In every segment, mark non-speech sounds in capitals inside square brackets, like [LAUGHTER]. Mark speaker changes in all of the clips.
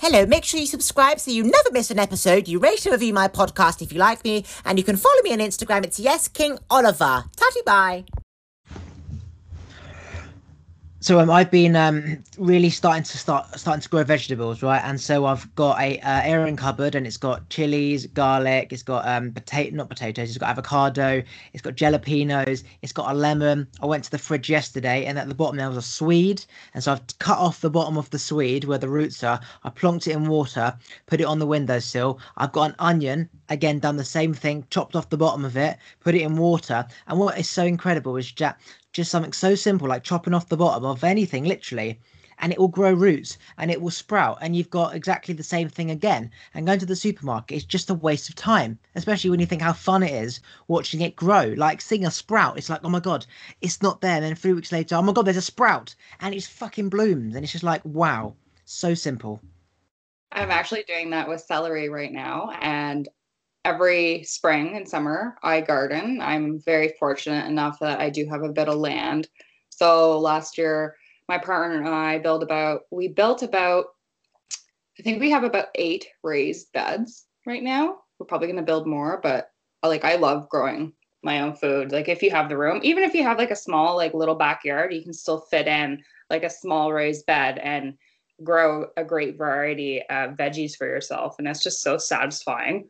Speaker 1: Hello, make sure you subscribe so you never miss an episode. You rate and review my podcast if you like me, and you can follow me on Instagram. It's Yes King Oliver. Tatty bye.
Speaker 2: So um, I've been um, really starting to start starting to grow vegetables, right? And so I've got a uh, airing cupboard, and it's got chilies, garlic, it's got um potato, not potatoes, it's got avocado, it's got jalapenos, it's got a lemon. I went to the fridge yesterday, and at the bottom there was a swede, and so I've cut off the bottom of the swede where the roots are. I plonked it in water, put it on the windowsill. I've got an onion, again done the same thing, chopped off the bottom of it, put it in water. And what is so incredible is that just something so simple like chopping off the bottom of anything literally and it will grow roots and it will sprout and you've got exactly the same thing again. And going to the supermarket is just a waste of time especially when you think how fun it is watching it grow. Like seeing a sprout it's like oh my god it's not there. And then three weeks later oh my god there's a sprout and it's fucking blooms. And it's just like wow so simple.
Speaker 3: I'm actually doing that with celery right now and every spring and summer I garden. I'm very fortunate enough that I do have a bit of land. So last year, my partner and I built about we built about I think we have about eight raised beds right now. We're probably going to build more, but like I love growing my own food. Like if you have the room, even if you have like a small like little backyard, you can still fit in like a small raised bed and grow a great variety of veggies for yourself and that's just so satisfying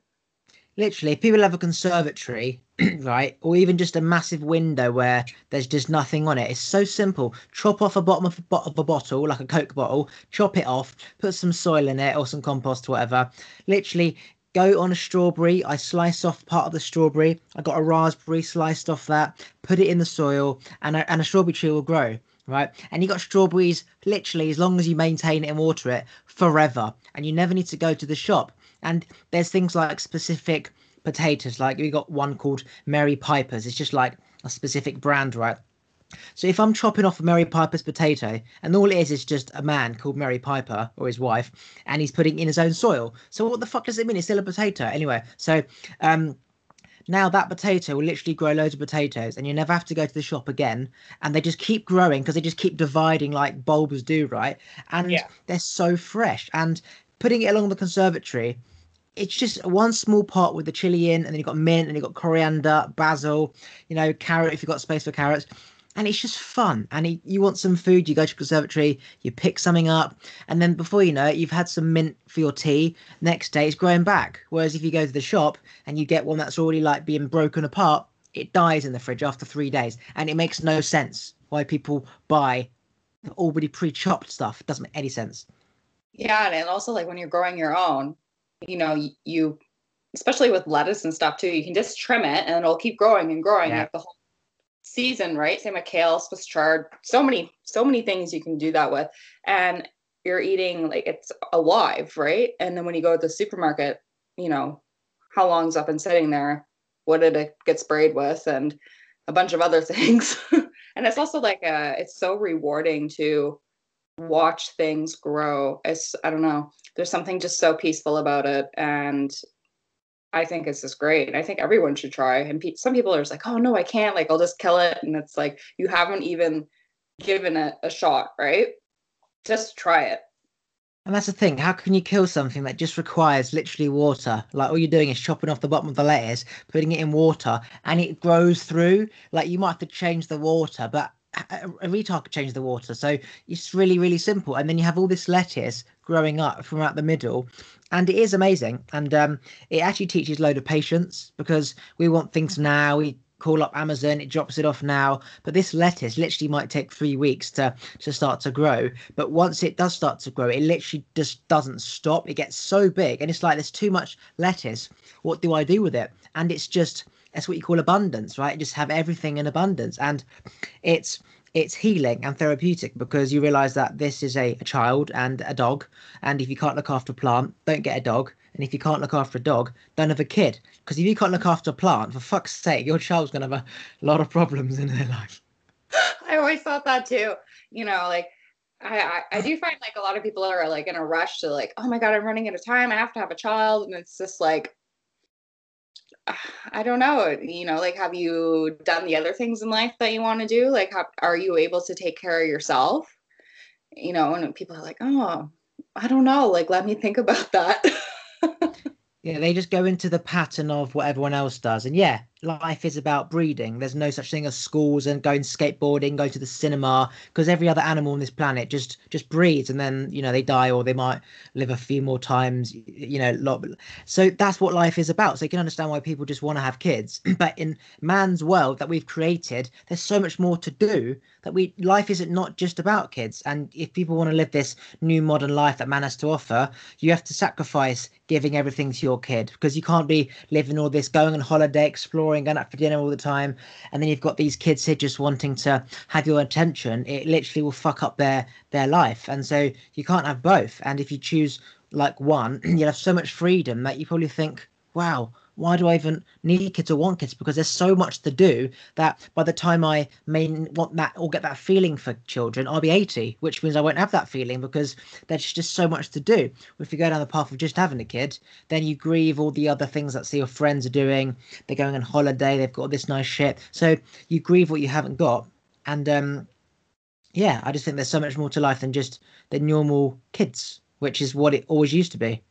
Speaker 2: literally people have a conservatory [CLEARS THROAT] right or even just a massive window where there's just nothing on it it's so simple chop off a bottom of a, of a bottle like a coke bottle chop it off put some soil in it or some compost whatever literally go on a strawberry i slice off part of the strawberry i got a raspberry sliced off that put it in the soil and a, and a strawberry tree will grow right? And you got strawberries literally as long as you maintain it and water it forever, and you never need to go to the shop. And there's things like specific potatoes, like we got one called Mary Piper's. It's just like a specific brand, right? So if I'm chopping off a Mary Piper's potato, and all it is is just a man called Mary Piper or his wife, and he's putting in his own soil. So what the fuck does it mean? It's still a potato anyway. So um, now that potato will literally grow loads of potatoes, and you never have to go to the shop again. And they just keep growing because they just keep dividing like bulbs do, right? And yeah. they're so fresh. And putting it along the conservatory it's just one small pot with the chili in, and then you've got mint, and you've got coriander, basil, you know, carrot if you've got space for carrots. And it's just fun. And you want some food, you go to conservatory, you pick something up, and then before you know it, you've had some mint for your tea. Next day, it's growing back. Whereas if you go to the shop and you get one that's already like being broken apart, it dies in the fridge after three days. And it makes no sense why people buy already pre-chopped stuff. It doesn't make any sense.
Speaker 3: Yeah, and also like when you're growing your own, you know, you, especially with lettuce and stuff too, you can just trim it and it'll keep growing and growing yeah. like the whole season, right? Same with kale, Swiss chard, so many, so many things you can do that with. And you're eating like it's alive, right? And then when you go to the supermarket, you know, how long's up and sitting there? What did it get sprayed with? And a bunch of other [LAUGHS] things. and it's also like uh it's so rewarding to watch things grow. It's I don't know. There's something just so peaceful about it, and I think it's just great. I think everyone should try. And pe- some people are just like, "Oh no, I can't. Like, I'll just kill it." And it's like you haven't even given it a shot, right? Just try it.
Speaker 2: And that's the thing. How can you kill something that just requires literally water? Like all you're doing is chopping off the bottom of the lettuce, putting it in water, and it grows through. Like you might have to change the water, but a retard could change the water. So it's really, really simple. And then you have all this lettuce growing up from out the middle. And it is amazing. And um, it actually teaches load of patience because we want things now. We call up Amazon, it drops it off now. But this lettuce literally might take three weeks to, to start to grow. But once it does start to grow, it literally just doesn't stop. It gets so big. And it's like there's too much lettuce. What do I do with it? And it's just that's what you call abundance, right? Just have everything in abundance, and it's it's healing and therapeutic because you realize that this is a, a child and a dog, and if you can't look after a plant, don't get a dog. And if you can't look after a dog, don't have a kid. Because if you can't look after a plant, for fuck's sake, your child's gonna have a lot of problems in their life. [LAUGHS]
Speaker 3: I always thought that too. You know, like I, I, I do find like a lot of people are like in a rush to like, oh my god, I'm running out of time. I have to have a child, and it's just like I don't know, uh, you know, like have you done the other things in life that you want to do? Like, how, are you able to take care of yourself? You know, and people are like, oh, I don't know, like let me think about that. [LAUGHS]
Speaker 2: yeah, they just go into the pattern of what everyone else does. And yeah, life is about breeding. There's no such thing as schools and going skateboarding, going to the cinema, because every other animal on this planet just just breeds and then you know they die or they might live a few more times. You know, lot. So that's what life is about. So you can understand why people just want to have kids. [CLEARS THROAT] but in man's world that we've created, there's so much more to do that we life isn't not just about kids. And if people want to live this new modern life that man has to offer, you have to sacrifice giving everything to your kid because you can't be living all this going on holiday, exploring going out for dinner all the time, and then you've got these kids here just wanting to have your attention, it literally will fuck up their their life. And so you can't have both. And if you choose like one, [CLEARS THROAT] you'll have so much freedom that you probably think, wow, why do I even need kids or want kids? Because there's so much to do that by the time I may want that or get that feeling for children, I'll be 80, which means I won't have that feeling because there's just so much to do. If you go down the path of just having a kid, then you grieve all the other things that say your friends are doing. They're going on holiday, they've got this nice shit. So you grieve what you haven't got. And um, yeah, I just think there's so much more to life than just the normal kids, which is what it always used to be.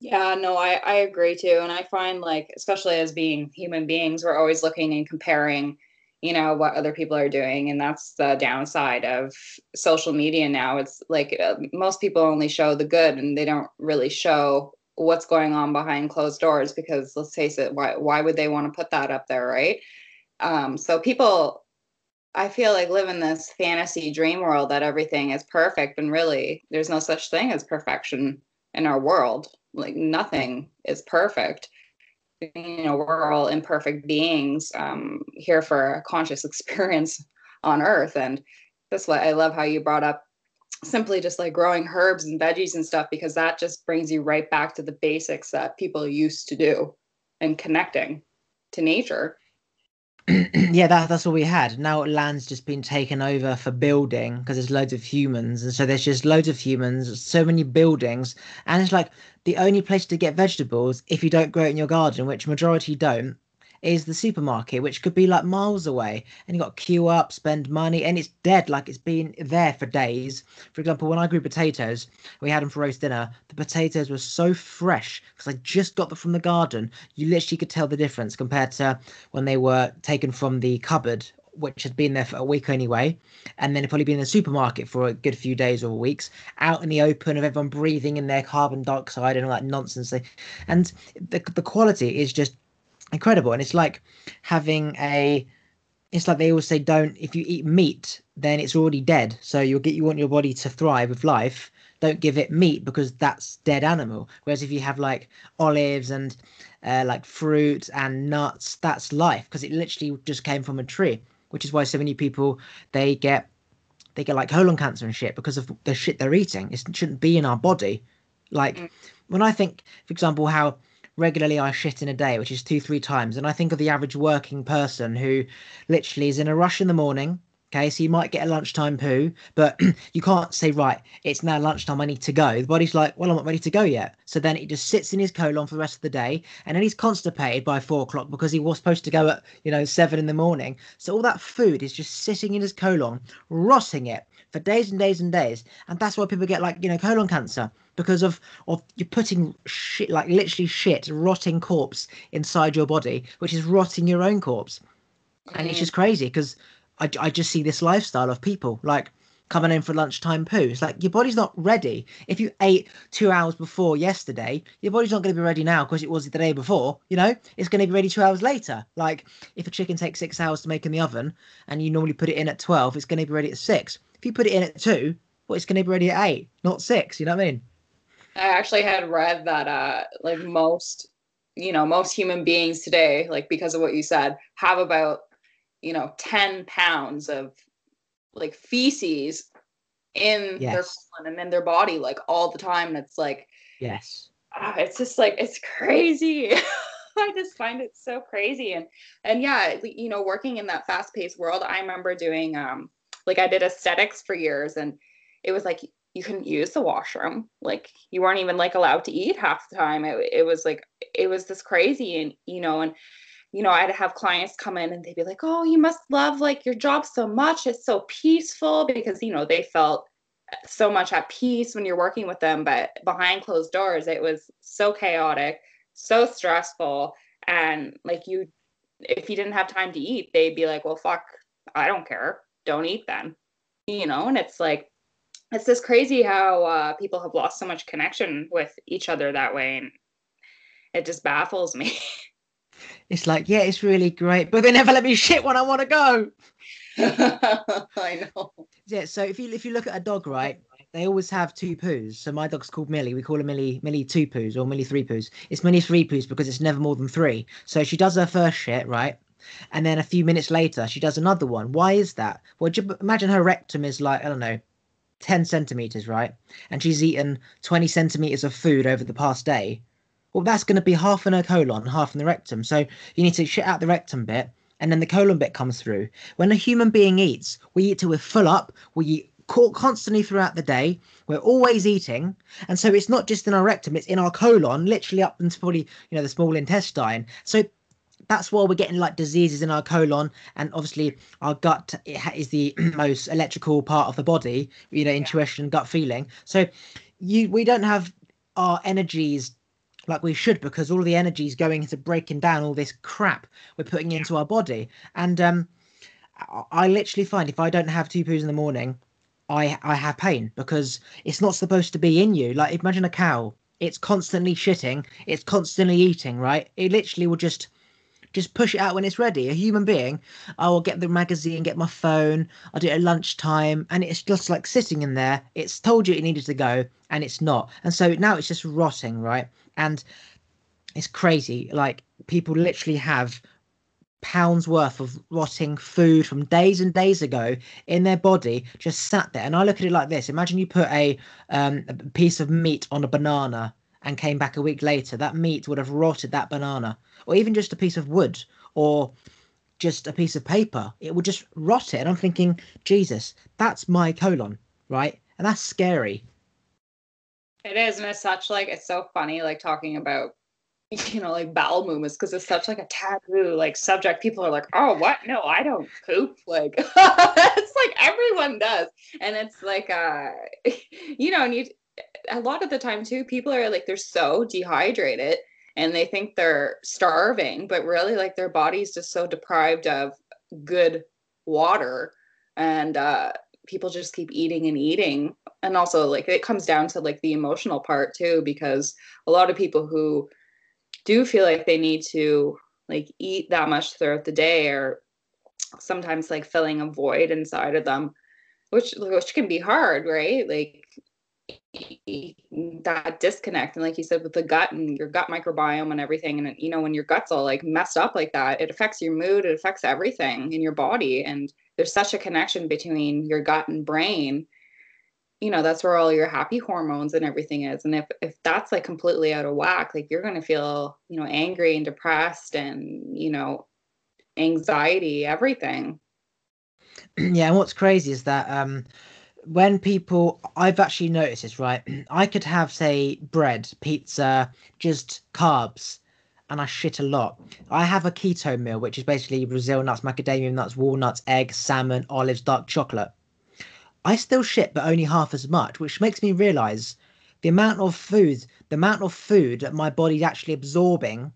Speaker 3: Yeah, no, I, I agree too. And I find like, especially as being human beings, we're always looking and comparing, you know, what other people are doing. And that's the downside of social media now. It's like uh, most people only show the good and they don't really show what's going on behind closed doors because let's face it, why, why would they want to put that up there, right? Um, so people, I feel like live in this fantasy dream world that everything is perfect. And really, there's no such thing as perfection in our world like nothing is perfect. You know we're all imperfect beings um, here for a conscious [LAUGHS] experience on earth. And that's why i love how you brought up simply just like growing herbs and veggies and stuff because that just brings you right back to the basics that people used to do and connecting to nature
Speaker 2: yeah, that, that's all we had. Now land's just been taken over for building because there's loads of humans, and so there's just loads of humans, so many buildings, and it's like the only place to get vegetables if you don't grow it in your garden, which majority don't, is the supermarket, which could be like miles away. And you got queue up, spend money, and it's dead. Like it's been there for days. For example, when I grew potatoes, we had them for roast dinner. The potatoes were so fresh because I just got them from the garden. You literally could tell the difference compared to when they were taken from the cupboard which had been there for a week anyway, and then probably been in the supermarket for a good few days or weeks, out in the open of everyone breathing in their carbon dioxide and all that nonsense. And the the quality is just incredible. And it's like having a it's like they always say don't if you eat meat then it's already dead. So you'll get you want your body to thrive with life. Don't give it meat because that's dead animal. Whereas if you have like olives and uh, like fruit and nuts that's life because it literally just came from a tree which is why so many people they get they get like colon cancer and shit because of the shit they're eating. It shouldn't be in our body. Like mm. when i think for example how regularly I shit in a day, which is two, three times. And I think of the average working person who literally is in a rush in the morning. Okay, so you might get a lunchtime poo, but [CLEARS THROAT] you can't say, right, it's now lunchtime, I need to go. The body's like, well, I'm not ready to go yet. So then it just sits in his colon for the rest of the day. And then he's constipated by four o'clock because he was supposed to go at, you know, seven in the morning. So all that food is just sitting in his colon, rotting it for days and days and days. And that's why people get like, you know, colon cancer because of of you're putting shit like literally shit rotting corpse inside your body which is rotting your own corpse. And it's mm. just crazy because I, I just see this lifestyle of people like coming in for lunchtime poo. It's like your body's not ready. If you ate two hours before yesterday your body's not going to be ready now because it was the day before you know? It's going to be ready two hours later. Like if a chicken takes six hours to make in the oven and you normally put it in at 12 it's going to be ready at six you put it in at two well it's going to be ready at eight not six you know what i mean?
Speaker 3: I actually had read that uh like most you know most human beings today like because of what you said have about you know 10 pounds of like feces in yes. their colon and in their body like all the time and it's like
Speaker 2: yes.
Speaker 3: uh, it's just like it's crazy. [LAUGHS] I just find it so crazy and and yeah you know working in that fast paced world I remember doing um like I did aesthetics for years and it was like you couldn't use the washroom like you weren't even like allowed to eat half the time it, it was like it was this crazy and you know and you know i'd have clients come in and they'd be like oh you must love like your job so much it's so peaceful because you know they felt so much at peace when you're working with them, but behind closed doors, it was so chaotic, so stressful. And like you, if you didn't have time to eat, they'd be like, well, fuck, I don't care. Don't eat then. You know, and it's like, it's just crazy how uh, people have lost so much connection with each other that way. And it just baffles me. [LAUGHS]
Speaker 2: It's like, yeah, it's really great, but they never let me shit when I want to go. [LAUGHS]
Speaker 3: I know.
Speaker 2: Yeah, so if you if you look at a dog, right, they always have two poos. So my dog's called Millie. We call her Millie Millie two poos or Millie three poos. It's Millie three poos because it's never more than three. So she does her first shit, right? And then a few minutes later, she does another one. Why is that? Well, imagine her rectum is like I don't know, ten centimeters, right? And she's eaten twenty centimeters of food over the past day. Well, that's going to be half in her colon, half in the rectum. So you need to shit out the rectum bit, and then the colon bit comes through. When a human being eats, we eat till we're full up. We eat constantly throughout the day. We're always eating, and so it's not just in our rectum; it's in our colon, literally up into probably you know the small intestine. So that's why we're getting like diseases in our colon, and obviously our gut is the [CLEARS THROAT] most electrical part of the body. You know, intuition, gut feeling. So you we don't have our energies like we should because all the energy is going into breaking down all this crap we're putting into our body. And um i literally find if i don't have two poos in the morning i i have pain because it's not supposed to be in you. Like imagine a cow. It's constantly shitting. It's constantly eating right? It literally will just just push it out when it's ready. A human being, I will get the magazine, get my phone, I'll do it at lunchtime, and it's just like sitting in there. It's told you it needed to go, and it's not. And so now it's just rotting, right? And it's crazy. Like people literally have pounds worth of rotting food from days and days ago in their body just sat there and i look at it like this imagine you put a, um, a piece of meat on a banana and came back a week later that meat would have rotted that banana or even just a piece of wood or just a piece of paper, it would just rot it. And I'm thinking, Jesus, that's my colon, right? And that's scary.
Speaker 3: It is, and it's such like it's so funny, like talking about [LAUGHS] you know, like bowel movements because it's such like a taboo like subject. People are like, oh, what? No, I don't poop. [LAUGHS] Like [LAUGHS] it's like everyone does, and it's like uh, you know, and you a lot of the time too, people are like they're so dehydrated and they think they're starving, but really like their body's just so deprived of good water and uh people just keep eating and eating. And also like it comes down to like the emotional part too because a lot of people who do feel like they need to like eat that much throughout the day are sometimes like filling a void inside of them which which can be hard right? Like that disconnect. And like you said with the gut and your gut microbiome and everything and you know when your gut's all like messed up like that it affects your mood it affects everything in your body. And there's such a connection between your gut and brain. You know that's where all your happy hormones and everything is. And if if that's like completely out of whack like you're going to feel you know angry and depressed and you know anxiety everything. [CLEARS THROAT]
Speaker 2: Yeah and what's crazy is that um when people i've actually noticed this right? [CLEARS THROAT] I could have say bread pizza just carbs and i shit a lot. I have a keto meal which is basically brazil nuts macadamia nuts walnuts eggs salmon olives dark chocolate. I still shit but only half as much which makes me realize the amount of food the amount of food that my body's actually absorbing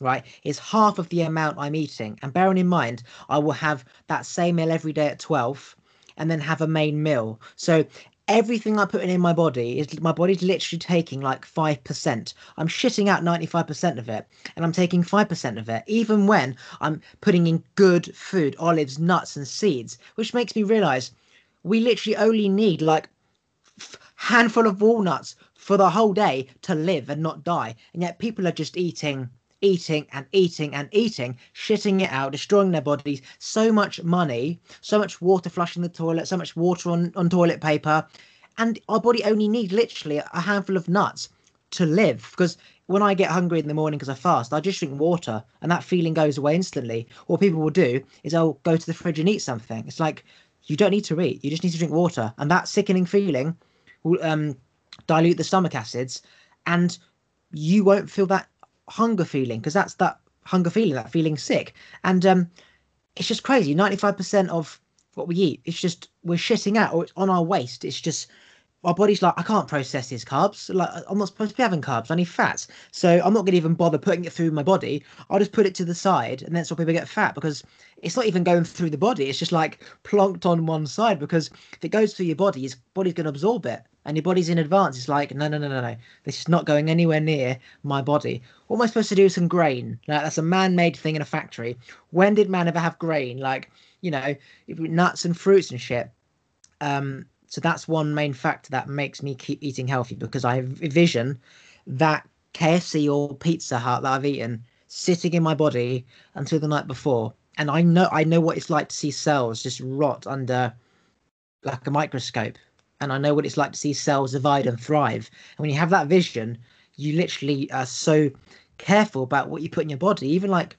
Speaker 2: right is half of the amount i'm eating. And bearing in mind i will have that same meal every day at 12 and then have a main meal. So everything I put in my body is my body's literally taking like 5%. I'm shitting out 95% of it and I'm taking 5% of it, even when I'm putting in good food, olives, nuts, and seeds, which makes me realize we literally only need like handful of walnuts for the whole day to live and not die. And yet people are just eating eating and eating and eating, shitting it out, destroying their bodies. So much money, so much water flushing the toilet, so much water on, on toilet paper. And our body only needs literally a handful of nuts to live. Because when I get hungry in the morning because I fast, I just drink water and that feeling goes away instantly. What people will do is they'll go to the fridge and eat something. It's like you don't need to eat, you just need to drink water. And that sickening feeling will um, dilute the stomach acids and you won't feel that hunger feeling because that's that hunger feeling, that feeling sick. And um, it's just crazy. 95% of what we eat, it's just we're shitting out or it's on our waist. It's just our body's like, I can't process these carbs. Like, I'm not supposed to be having carbs. I need fats. So I'm not going to even bother putting it through my body. I'll just put it to the side, and that's why people get fat because it's not even going through the body. It's just like plonked on one side because if it goes through your body, your body's going to absorb it. And your body's in advance. It's like, no, no, no, no, no. This is not going anywhere near my body. What am I supposed to do with some grain? Like, that's a man made thing in a factory. When did man ever have grain? Like, you know, nuts and fruits and shit. Um, so that's one main factor that makes me keep eating healthy because I envision that KFC or Pizza Hut that I've eaten sitting in my body until the night before. And I know I know what it's like to see cells just rot under like a microscope. And I know what it's like to see cells divide and thrive. And when you have that vision, you literally are so careful about what you put in your body. Even like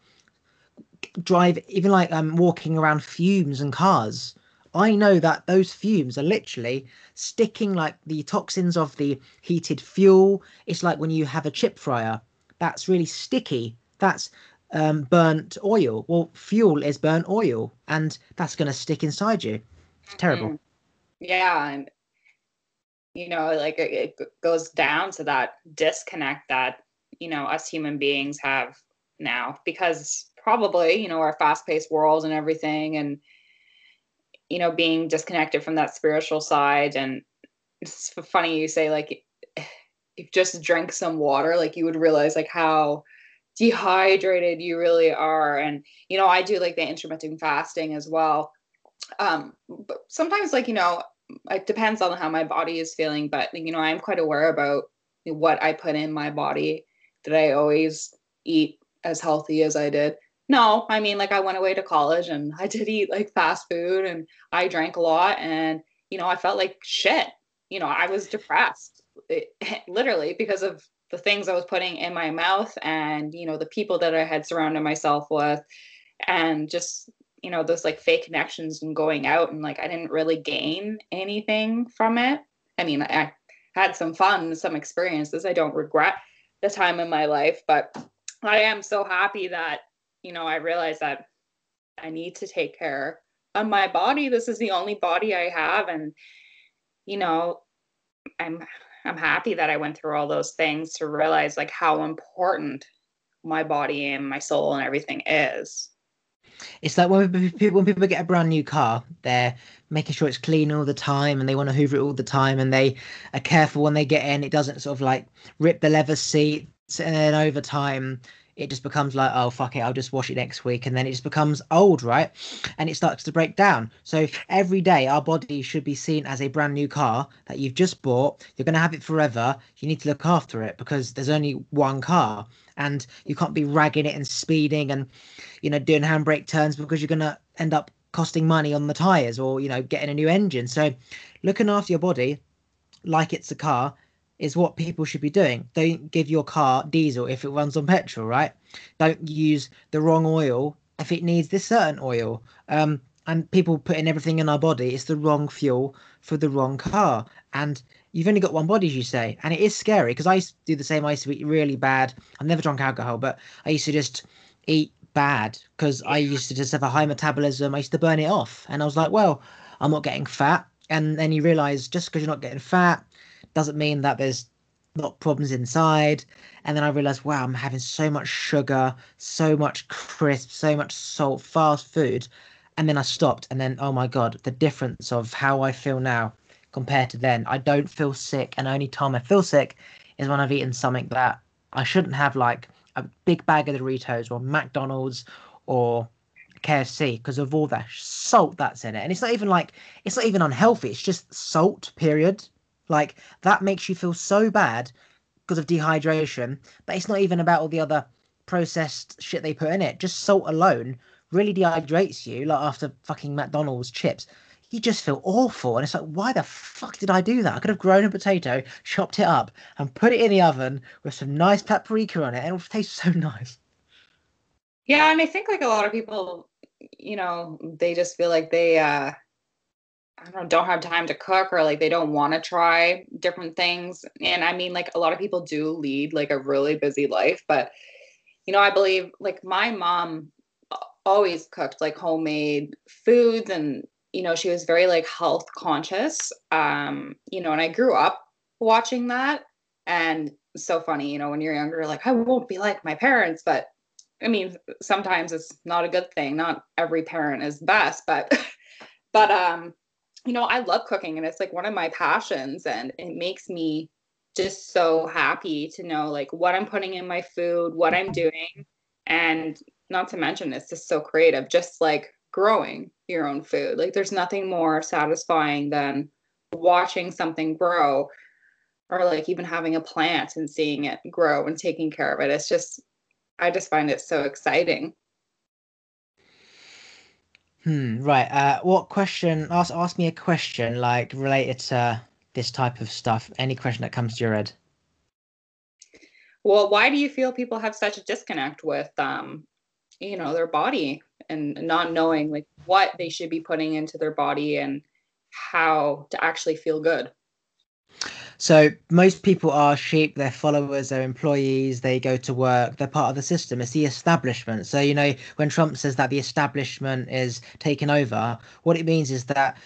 Speaker 2: drive, even like um walking around fumes and cars I know that those fumes are literally sticking like the toxins of the heated fuel. It's like when you have a chip fryer, that's really sticky. That's um, burnt oil. Well, fuel is burnt oil, and that's going to stick inside you. It's terrible. Mm.
Speaker 3: Yeah, and you know, like it, it goes down to that disconnect that you know us human beings have now because probably you know our fast-paced world and everything and you know being disconnected from that spiritual side. And it's funny you say like [SIGHS] if just drank some water like you would realize like how dehydrated you really are. And you know i do like the intermittent fasting as well. Um but sometimes like you know it depends on how my body is feeling but you know i'm quite aware about what i put in my body. Did i always eat as healthy as i did? No, I mean, like I went away to college and [LAUGHS] I did eat like fast food and I drank a lot and, you know, I felt like shit. You know, I was depressed it, [LAUGHS] literally because of the things I was putting in my mouth and, you know, the people that I had surrounded myself with and just, you know, those like fake connections and going out and like I didn't really gain anything from it. I mean, I had some fun, some experiences. I don't regret the time in my life, but I am so happy that you know, I realized that I need to take care of my body. This is the only body I have. And, you know, I'm I'm happy that I went through all those things to realize like how important my body and my soul and everything is.
Speaker 2: It's like when people when people get a brand new car, they're making sure it's clean all the time and they want to hoover it all the time and they are careful when they get in. It doesn't sort of like rip the leather seats and then over time it just becomes like, oh fuck it, I'll just wash it next week, and then it just becomes old, right? And it starts to break down. So every day, our body should be seen as a brand new car that you've just bought. You're going to have it forever. You need to look after it because there's only one car, and you can't be ragging it and speeding and you know doing handbrake turns because you're going to end up costing money on the tires or you know getting a new engine. So looking after your body like it's a car is what people should be doing. Don't give your car diesel if it runs on petrol, right? Don't use the wrong oil if it needs this certain oil. Um, and people putting everything in our body, it's the wrong fuel for the wrong car. And you've only got one body, as you say. And it is scary because I used to do the same. I used to eat really bad. I've never drunk alcohol, but I used to just eat bad because I used to just have a high metabolism. I used to burn it off. And I was like, well, I'm not getting fat. And then you realize just because you're not getting fat, doesn't mean that there's not problems inside. And then I realized, wow, I'm having so much sugar, so much crisp, so much salt, fast food. And then I stopped. And then, oh my God, the difference of how I feel now compared to then. I don't feel sick. And only time I feel sick is when I've eaten something that I shouldn't have, like a big bag of Doritos or McDonald's or KFC because of all the salt that's in it. And it's not even like, it's not even unhealthy. It's just salt, period. Like that makes you feel so bad because of dehydration, but it's not even about all the other processed shit they put in it. Just salt alone really dehydrates you. Like after fucking McDonald's chips, you just feel awful. And it's like, why the fuck did I do that? I could have grown a potato, chopped it up, and put it in the oven with some nice paprika on it, and it would taste [LAUGHS] so nice.
Speaker 3: Yeah, and I think like a lot of people, you know, they just feel like they uh I don't don't have time to cook or like they don't want to try different things. And I mean, like a lot of people do lead like a really busy life, but you know, I believe like my mom always cooked like homemade foods and you know, she was very like health conscious. Um, you know, and I grew up watching that. And so funny, you know, when you're younger, like I won't be like my parents, but I mean, sometimes it's not a good thing. Not every parent is best, but [LAUGHS] but um, you know, I love cooking and it's like one of my passions and it makes me just so happy to know like what I'm putting in my food, what I'm doing, and not to mention it's just so creative, just like growing your own food. Like there's nothing more satisfying than watching something grow or like even having a plant and seeing it grow and taking care of it. It's just I just find it so exciting.
Speaker 2: Hmm, right. Uh what question ask ask me a question like related to this type of stuff. Any question that comes to your head.
Speaker 3: Well, why do you feel people have such a disconnect with um, you know, their body and not knowing like what they should be putting into their body and how to actually feel good?
Speaker 2: So most people are sheep, they're followers, they're employees, they go to work, they're part of the system. It's the establishment. So, you know, when Trump says that the establishment is taking over, what it means is that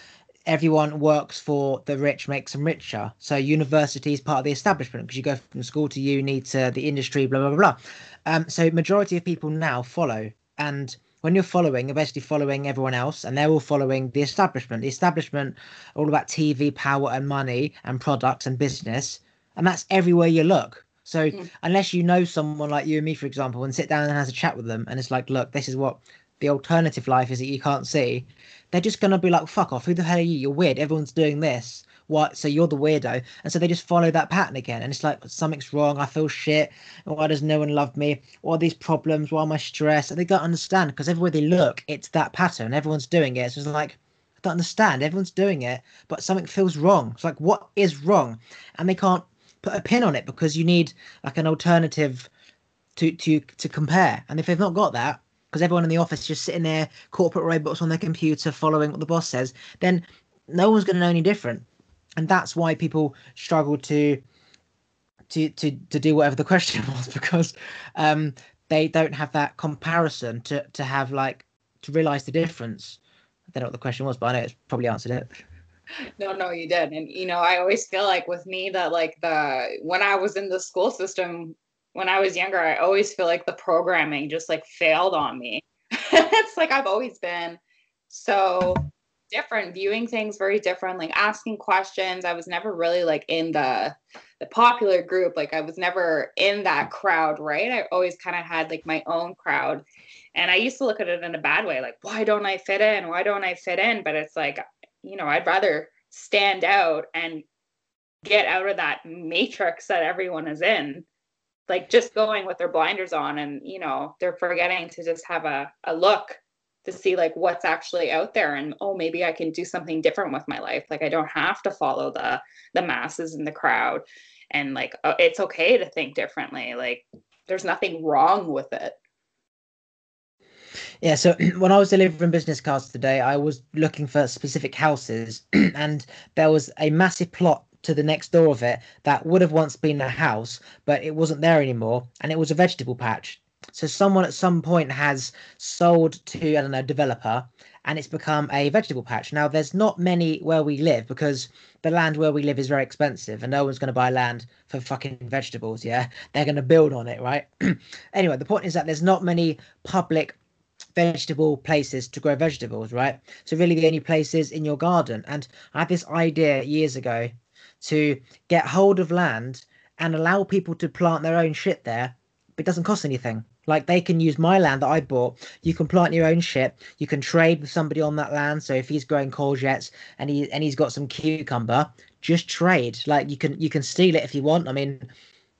Speaker 2: everyone works for the rich makes them richer. So university is part of the establishment because you go from school to uni to the industry, blah blah blah blah. Um, so majority of people now follow, and when you're following, you're basically following everyone else, and they're all following the establishment. The establishment all about TV, power, and money, and products and business, and that's everywhere you look. So mm. unless you know someone like you and me, for example, and sit down and has a chat with them, and it's like, look, this is what the alternative life is that you can't see, they're just gonna be like, fuck off, who the hell are you? You're weird. Everyone's doing this. What? So you're the weirdo, and so they just follow that pattern again, and it's like something's wrong. I feel shit. Why does no one love me? What are these problems? Why am I stressed? And they don't understand because everywhere they look, it's that pattern. Everyone's doing it. So it's like I don't understand. Everyone's doing it, but something feels wrong. It's like what is wrong, and they can't put a pin on it because you need like an alternative to to to compare. And if they've not got that, because everyone in the office just sitting there, corporate robots on their computer following what the boss says, then no one's going to know any different. And that's why people struggle to to to to do whatever the [LAUGHS] question was because um, they don't have that comparison to to have like to realize the difference. I don't know what the question was, but I know it's probably answered it.
Speaker 3: No, no, you did. And you know, I always feel like with me that like the when I was in the school system when I was younger, I always feel like the programming just like failed on me. [LAUGHS] it's like I've always been so different, viewing things very different, like asking questions. I was never really like in the the popular group. Like I was never in that crowd, right? I always kind of had like my own crowd. And I used to look at it in a bad way, like, why don't I fit in? Why don't I fit in? But it's like, you know, I'd rather stand out and get out of that matrix that everyone is in like just going with their blinders on and you know they're forgetting to just have a, a look to see like what's actually out there and oh maybe i can do something different with my life. Like i don't have to follow the the masses and the crowd. And like uh, it's okay to think differently. Like there's nothing wrong with it.
Speaker 2: Yeah, so [CLEARS THROAT] when I was delivering business cards today, I was looking for specific houses, [CLEARS THROAT] and there was a massive plot to the next door of it that would have once been a house, but it wasn't there anymore, and it was a vegetable patch. So someone at some point has sold to I don't know developer, and it's become a vegetable patch. Now there's not many where we live because the land where we live is very expensive, and no one's going to buy land for fucking vegetables. Yeah, [LAUGHS] they're going to build on it, right? [CLEARS THROAT] anyway, the point is that there's not many public vegetable places to grow vegetables, right? So really the only places in your garden. And I had this idea years ago to get hold of land and allow people to plant their own shit there, but it doesn't cost anything. Like they can use my land that I bought. You can plant your own shit. You can trade with somebody on that land. So if he's growing courgettes and he and he's got some cucumber, just trade. Like you can you can steal it if you want. I mean,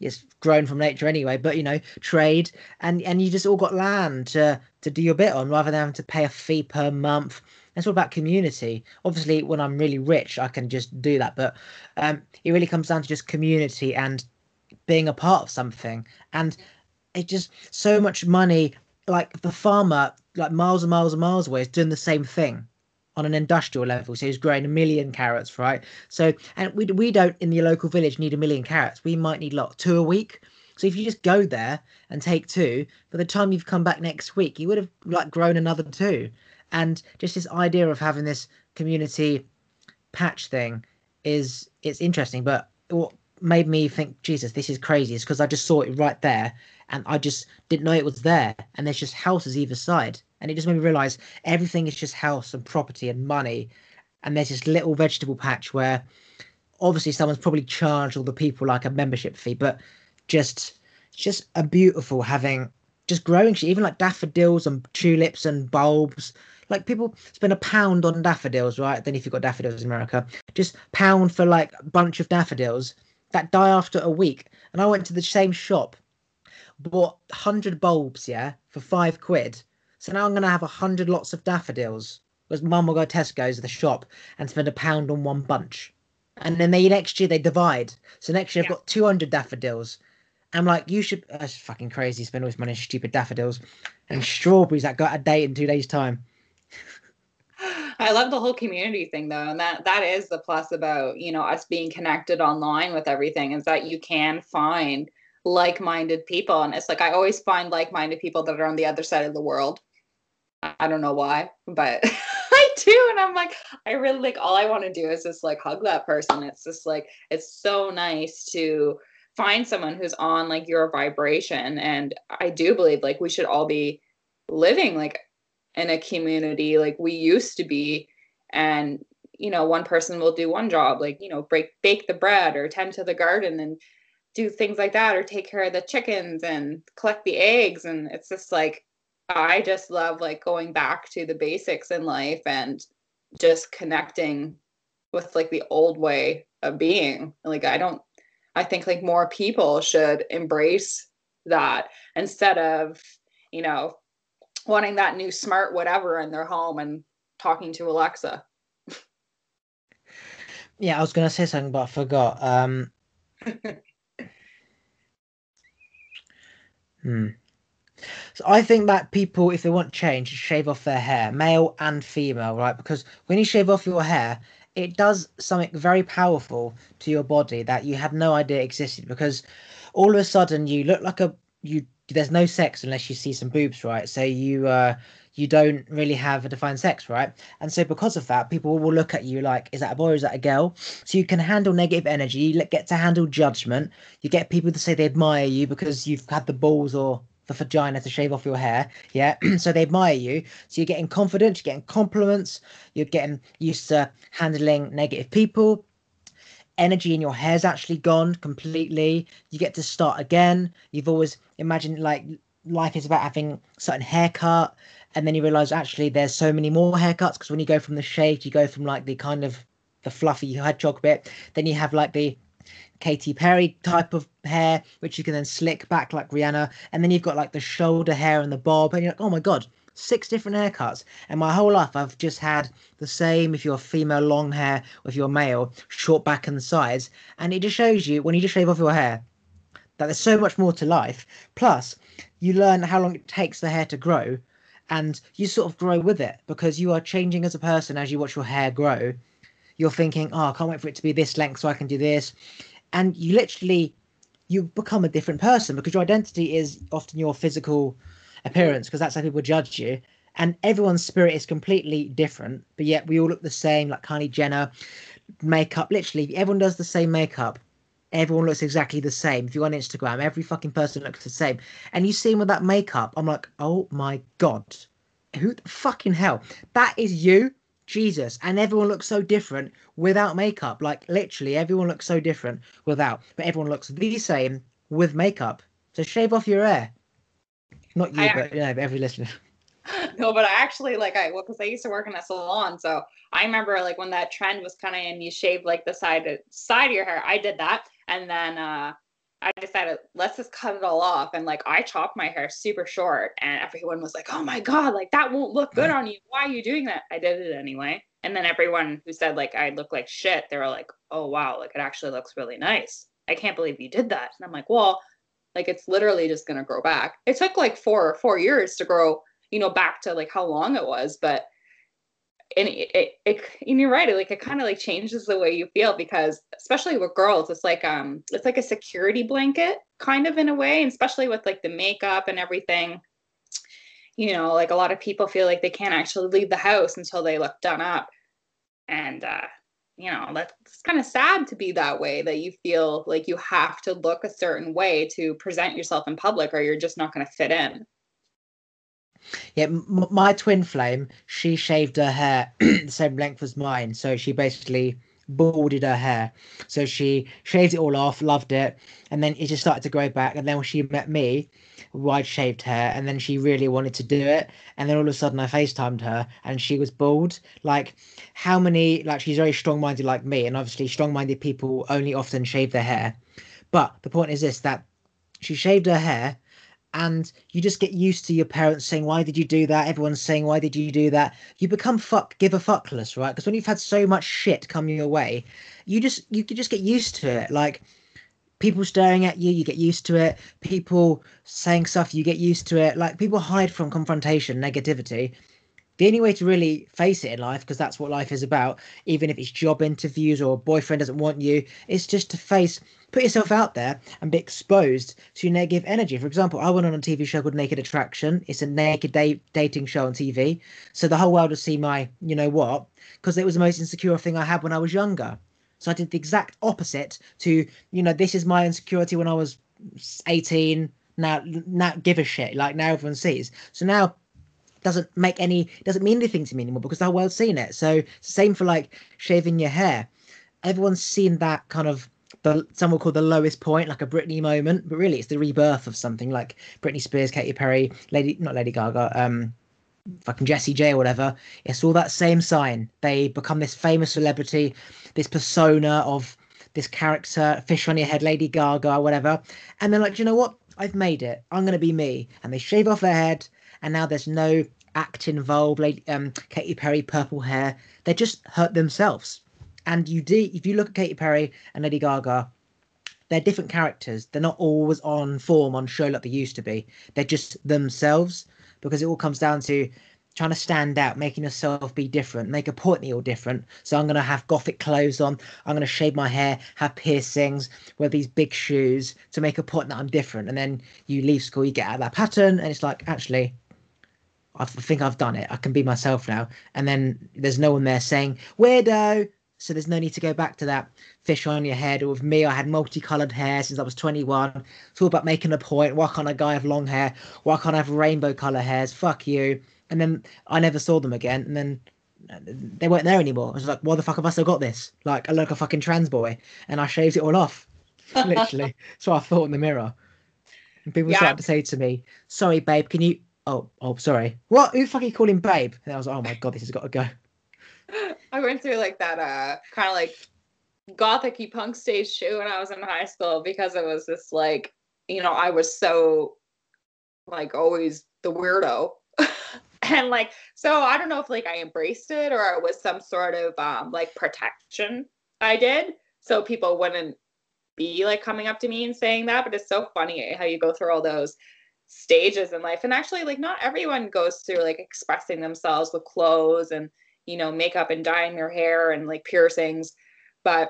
Speaker 2: it's grown from nature anyway. But you know, trade and and you just all got land to to do your bit on rather than having to pay a fee per month it's all about community. Obviously, when I'm really rich, I can just do that. But um, it really comes down to just community and being a part of something. And it just so much money. Like the farmer, like miles and miles and miles away, is doing the same thing on an industrial level. So he's growing a million carrots, right? So and we we don't in the local village need a million carrots. We might need like two a week. So if you just go there and take two, by the time you've come back next week, you would have like grown another two and just this idea of having this community patch thing is it's interesting, but what made me think, Jesus, this is crazy, is because I just saw it right there and I just didn't know it was there. And there's just houses either side. And it just made me realize everything is just house and property and money. And there's this little vegetable patch where obviously someone's probably charged all the people like a membership fee, but just just a beautiful having just growing shit, even like daffodils and tulips and bulbs. Like people spend a pound on daffodils, right? Then if you've got daffodils in America, just pound for like a bunch of daffodils that die after a week. And I went to the same shop, bought hundred bulbs, yeah, for five quid. So now I'm gonna have a hundred lots of daffodils. Because mum will go to Tesco's, the shop, and spend a pound on one bunch. And then they next year they divide. So next year I've got 200 daffodils. I'm like, you should. That's fucking crazy. Spend all this money on stupid daffodils and strawberries that got a date in two days' time.
Speaker 3: I love the whole community thing though, and that that is the plus about you know us being connected online with everything is that you can find like-minded people, and it's like I always find like-minded people that are on the other side of the world. I don't know why, but [LAUGHS] I do, and I'm like, I really like all I want to do is just like hug that person. It's just like it's so nice to find someone who's on like your vibration, and I do believe like we should all be living like in a community like we used to be. And you know one person will do one job like you know break bake the bread or tend to the garden and do things like that or take care of the chickens and collect the eggs. And it's just like i just love like going back to the basics in life and just connecting with like the old way of being. Like i don't i think like more people should embrace that instead of you know wanting that new smart whatever in their home and talking to Alexa.
Speaker 2: yeah, I was going to say something, but I forgot. Um, [LAUGHS] hmm. So I think that people, if they want change, shave off their hair, male and female, right? Because when you shave off your hair, it does something very powerful to your body that you had no idea existed. Because all of a sudden, you look like a you there's no sex unless you see some boobs, right? So you uh, you don't really have a defined sex, right? And so because of that, people will look at you like, is that a boy or is that a girl? So you can handle negative energy, you get to handle judgment. You get people to say they admire you because you've had the balls or the vagina to shave off your hair. Yeah. [CLEARS THROAT] so they admire you. So you're getting confidence, you're getting compliments, you're getting used to handling negative people energy in your hair's actually gone completely. You get to start again. You've always imagined like life is about having certain haircut, and then you realize actually there's so many more haircuts because when you go from the shade, you go from like the kind of the fluffy hedgehog bit, then you have like the Katy Perry type of hair, which you can then slick back like Rihanna, and then you've got like the shoulder hair and the bob, and you're like, oh my god, six different haircuts. And my whole life, I've just had the same if you're female, long hair, if you're male, short back and sides. And it just shows you when you just shave off your hair that there's so much more to life. Plus, you learn how long it takes the hair to grow, and you sort of grow with it because you are changing as a person as you watch your hair grow. You're thinking, oh, I can't wait for it to be this length so I can do this. And you literally you become a different person because your identity is often your physical appearance because that's how people judge you. And everyone's spirit is completely different, but yet we all look the same, like Kylie Jenner, makeup. Literally, everyone does the same makeup. Everyone looks exactly the same. If you're on Instagram, every fucking person looks the same. And you see them with that makeup, I'm like, oh my god, who the fucking hell? That is you, Jesus. And everyone looks so different without makeup. Like literally, everyone looks so different without, but everyone looks the same with makeup. So shave off your hair. Not you, I, but yeah, every listener. [LAUGHS]
Speaker 3: No, but I actually like I well because I used to work in a salon, so I remember like when that trend was kind of in, you shave like the side side of your hair. I did that, and then uh I decided let's just cut it all off, and like I chopped my hair super short, and everyone was like, "Oh my god, like that won't look good on you. Why are you doing that?" I did it anyway, and then everyone who said like I look like shit, they were like, "Oh wow, like it actually looks really nice. I can't believe you did that." And I'm like, "Well." Like it's literally just gonna grow back. It took like four four years to grow, you know, back to like how long it was, but and it, it, it and you're right, it, like it kind of like changes the way you feel because especially with girls, it's like um it's like a security blanket kind of in a way, and especially with like the makeup and everything. You know, like a lot of people feel like they can't actually leave the house until they look done up. and uh you know that's kind of sad to be that way that you feel like you have to look a certain way to present yourself in public or you're just not going to fit in.
Speaker 2: Yeah m- my twin flame she shaved her hair the [CLEARS THROAT] same length as mine so she basically balded her hair. So she shaved it all off loved it. And then it just started to grow back. And then when she met me wide shaved hair and then she really wanted to do it. And then all of a sudden i facetimed her and she was bald. Like how many like she's very strong-minded like me. And obviously strong-minded people only often shave their hair. But the point is this that she shaved her hair and you just get used to your parents saying why did you do that? Everyone's saying why did you do that? You become fuck give a fuckless right? Because when you've had so much shit come your way you just you can just get used to it. Like people staring at you you get used to it. People saying stuff you get used to it. Like people hide from confrontation negativity the only way to really face it in life because that's what life is about even if it's job interviews or a boyfriend doesn't want you is just to face put yourself out there and be exposed to negative energy. For example i went on a tv show called naked attraction. It's a naked da- dating show on tv so the whole world would see my you know what because it was the most insecure thing i had when i was younger. So i did the exact opposite to you know this is my insecurity when i was 18 now now give a shit. Like now everyone sees. So now doesn't make any doesn't mean anything to me anymore because the whole world's seen it. So same for like shaving your hair. Everyone's seen that kind of the some will call the lowest point, like a Britney moment, but really it's the rebirth of something like Britney Spears, Katy Perry, Lady not Lady Gaga, um fucking Jessie J or whatever. It's all that same sign. They become this famous celebrity, this persona of this character, fish on your head, Lady Gaga, or whatever. And they're like, you know what? I've made it. I'm gonna be me. And they shave off their head and now there's no act involved. Like um, Katy Perry, purple hair. They just hurt themselves. And you do if you look at Katy Perry and Lady Gaga, they're different characters. They're not always on form on show like they used to be. They're just themselves because it all comes down to trying to stand out, making yourself be different, make a point that you're different. So I'm gonna have gothic clothes on, I'm gonna shave my hair, have piercings, wear these big shoes to make a point that I'm different. And then you leave school, you get out of that pattern, and it's like, actually, I think I've done it. I can be myself now. And then there's no one there saying, weirdo. So there's no need to go back to that fish on your head. Or with me, I had multicolored hair since I was 21. It's all about making a point. Why can't a guy have long hair? Why can't I have rainbow color hairs? Fuck you. And then I never saw them again. And then uh, they weren't there anymore. I was like, why the fuck have I still got this? Like, I look like a fucking trans boy. And I shaved it all off. [LAUGHS] Literally. so I thought in the mirror. And people yeah. started to say to me, sorry, babe, can you oh, oh, sorry. What? Who fucking call him babe? And I was like, oh my god, this has got to go. [LAUGHS]
Speaker 3: I went through like that, uh, kind of like gothicy punk stage show when I was in high school because it was just like, you know, I was so like always the weirdo. [LAUGHS] and like, so I don't know if like I embraced it or it was some sort of um like protection I did. So people wouldn't be like coming up to me and saying that. But it's so funny how you go through all those stages in life. And actually like not everyone goes through like expressing themselves with clothes and you know makeup and dyeing their hair and like piercings but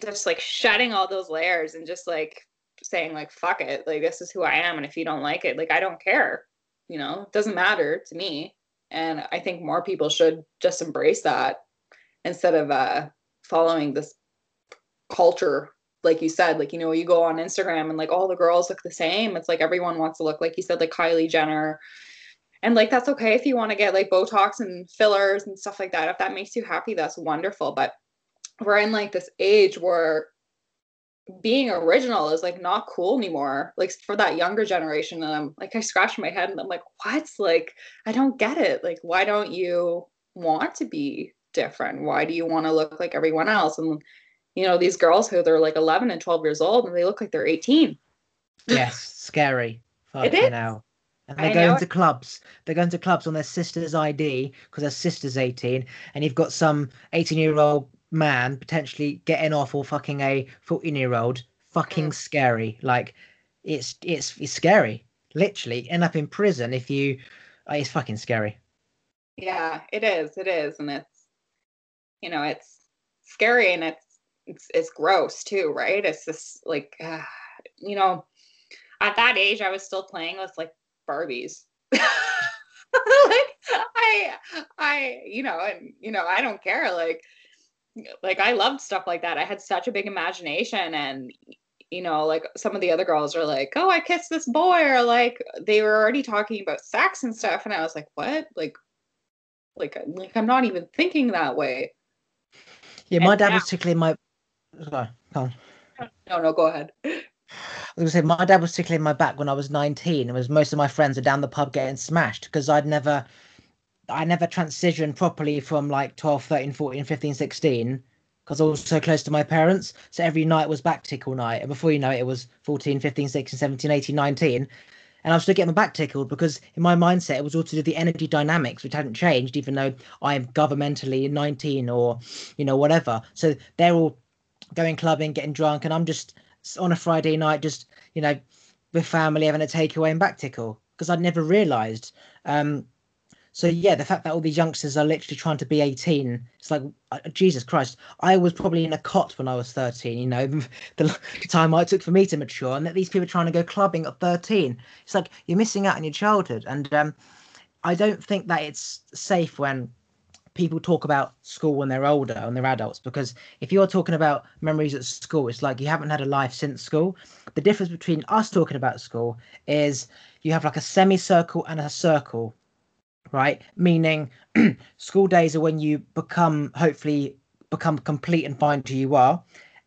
Speaker 3: just like shedding all those layers and just like saying like fuck it. Like this is who i am. And if you don't like it like i don't care. You know it doesn't matter to me. And i think more people should just embrace that instead of uh following this culture like you said, like, you know, you go on Instagram and like all the girls look the same. It's like everyone wants to look like you said, like Kylie Jenner. And like that's okay if you want to get like Botox and fillers and stuff like that. If that makes you happy, that's wonderful. But we're in like this age where being original is like not cool anymore. Like for that younger generation. And I'm like, I scratch my head and I'm like, what? Like, I don't get it. Like, why don't you want to be different? Why do you want to look like everyone else? And you know these girls who they're like 11 and 12 years old and they look like they're 18
Speaker 2: yes scary.
Speaker 3: It is.
Speaker 2: now and they're I going know. to clubs. They're going to clubs on their sister's id because their sister's 18 and you've got some 18 year old man potentially getting off or fucking a 14 year old fucking mm. scary. Like it's it's it's scary. Literally end up in prison if you uh, it's fucking scary.
Speaker 3: Yeah it is. It is. And it's you know it's scary and it's it's, it's gross too, right? It's just like, uh, you know, at that age, I was still playing with like Barbies. [LAUGHS] like I I you know and you know I don't care like like I loved stuff like that. I had such a big imagination and you know like some of the other girls are like oh I kissed this boy or like they were already talking about sex and stuff and I was like what like like like I'm not even thinking that way.
Speaker 2: Yeah, my and dad now- was tickling my sorry, come on.
Speaker 3: No, no, go ahead.
Speaker 2: I was gonna say my dad was tickling my back when I was 19. It was most of my friends were down the pub getting smashed because I'd never I never transitioned properly from like 12, 13, 14, 15, 16 because I was so close to my parents. So every night was back tickle night. And before you know it, it was 14, 15, 16, 17, 18, 19. And I was still getting my back tickled because in my mindset, it was all to do with the energy dynamics, which hadn't changed, even though I'm governmentally 19 or, you know, whatever. So they're all going clubbing, getting drunk. And I'm just on a Friday night, just you know, with family having a takeaway and back tickle because I'd never realised. Um, so yeah, the fact that all these youngsters are literally trying to be 18, it's like Jesus Christ. I was probably in a cot when I was 13. You know, [LAUGHS] the, time it took for me to mature, and that these people are trying to go clubbing at 13. It's like you're missing out on your childhood, and um, I don't think that it's safe when people talk about school when they're older and they're adults because if you're talking about memories at school it's like you haven't had a life since school. The difference between us talking about school is you have like a semicircle and a circle right? Meaning [CLEARS THROAT] school days are when you become hopefully become complete and find who you are.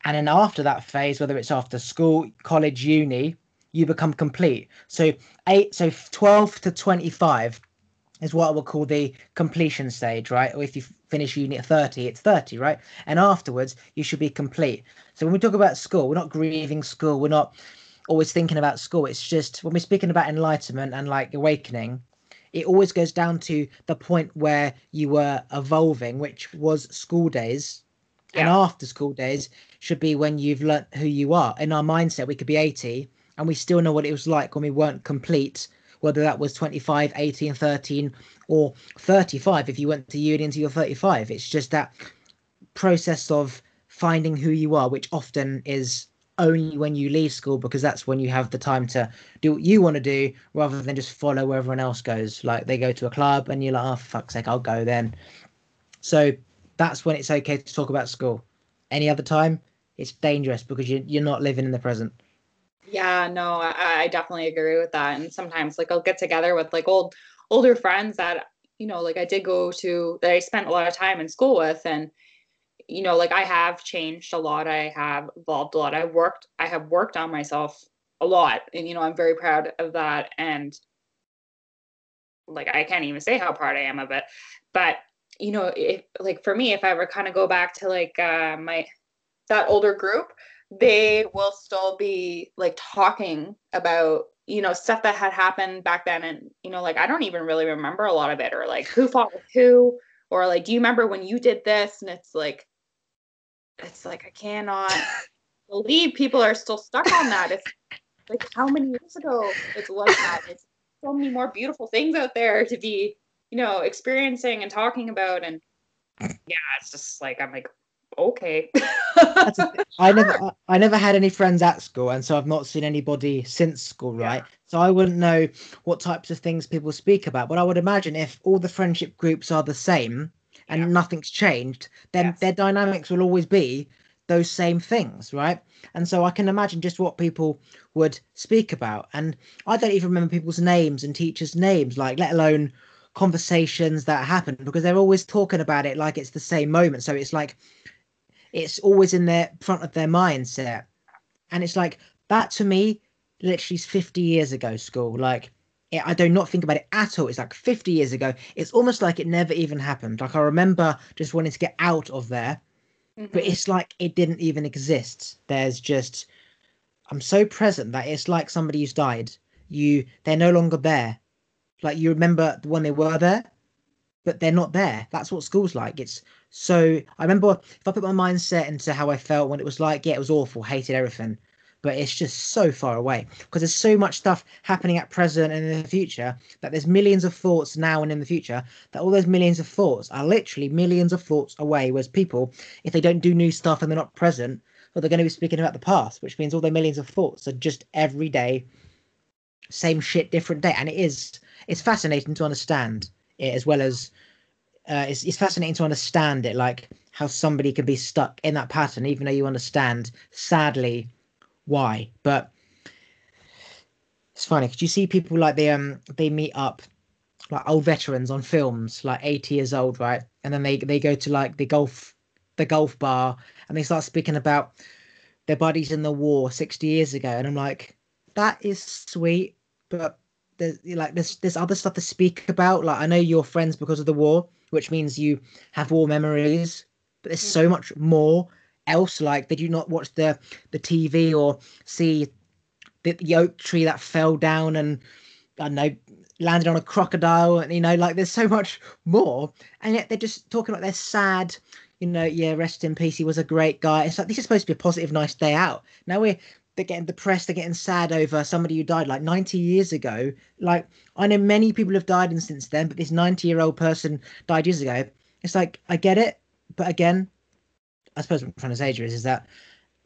Speaker 2: And then after that phase whether it's after school college uni you become complete. So 8 so 12 to 25 is what I would call the completion stage, right? Or if you finish unit 30, it's 30, right? And afterwards, you should be complete. So when we talk about school, we're not grieving school, we're not always thinking about school. It's just when we're speaking about enlightenment and like awakening, it always goes down to the point where you were evolving, which was school days. Yeah. And after school days should be when you've learnt who you are. In our mindset, we could be 80 and we still know what it was like when we weren't complete whether that was 25, 18, 13, or 35 if you went to uni until you're 35. It's just that process of finding who you are, which often is only when you leave school because that's when you have the time to do what you want to do rather than just follow where everyone else goes. Like they go to a club and you're like, oh, fuck's sake, I'll go then. So that's when it's okay to talk about school. Any other time, it's dangerous because you, you're not living in the present.
Speaker 3: Yeah, no, I, I definitely agree with that. And sometimes like I'll get together with like old older friends that, you know, like I did go to that I spent a lot of time in school with and you know, like I have changed a lot. I have evolved a lot. I worked I have worked on myself a lot. And you know, I'm very proud of that. And like I can't even say how proud I am of it. But you know, if like for me, if I ever kind of go back to like uh my that older group, they will still be like talking about you know stuff that had happened back then and you know like i don't even really remember a lot of it or like who fought with who or like do you remember when you did this? And it's like it's like i cannot [LAUGHS] believe people are still stuck on that. It's like how many years ago it's like that? It's so many more beautiful things out there to be you know experiencing and talking about and yeah it's just like i'm like okay.
Speaker 2: I never, I never had any friends at school, and so I've not seen anybody since school, right? Yeah. So I wouldn't know what types of things people speak about. But I would imagine if all the friendship groups are the same and yeah. nothing's changed, then yes. their dynamics will always be those same things, right? And so I can imagine just what people would speak about. And I don't even remember people's names and teachers' names, like let alone conversations that happen because they're always talking about it like it's the same moment. So it's like it's always in their front of their mindset. And it's like that to me, literally 50 years ago, school. Like, it, I do not think about it at all. It's like 50 years ago. It's almost like it never even happened. Like, I remember just wanting to get out of there, mm-hmm. but it's like it didn't even exist. There's just, I'm so present that it's like somebody who's died. You, they're no longer there. Like, you remember when they were there, but they're not there. That's what school's like. It's so I remember if I put my mindset into how I felt when it was like, yeah, it was awful, hated everything. But it's just so far away because there's so much stuff happening at present and in the future that there's millions of thoughts now and in the future that all those millions of thoughts are literally millions of thoughts away. Whereas people, if they don't do new stuff and they're not present, well, they're going to be speaking about the past, which means all their millions of thoughts are just every day, same shit, different day. And it is it's fascinating to understand it as well as uh, it's, it's fascinating to understand it like how somebody can be stuck in that pattern even though you understand sadly why. But it's funny because you see people like they um they meet up like old veterans on films like 80 years old right? And then they they go to like the golf the golf bar and they start speaking about their buddies in the war 60 years ago. And i'm like that is sweet but there's like there's there's other stuff to speak about. Like i know you're friends because of the war which means you have war memories but there's mm. so much more else like did you not watch the the tv or see the, the oak tree that fell down and i know landed on a crocodile? And you know like there's so much more. And yet they're just talking about their sad you know yeah rest in peace he was a great guy. It's like this is supposed to be a positive nice day out. Now we're they're getting depressed they're getting sad over somebody who died like 90 years ago like i know many people have died and since then but this 90 year old person died years ago it's like i get it but again i suppose what i'm trying to say is, is that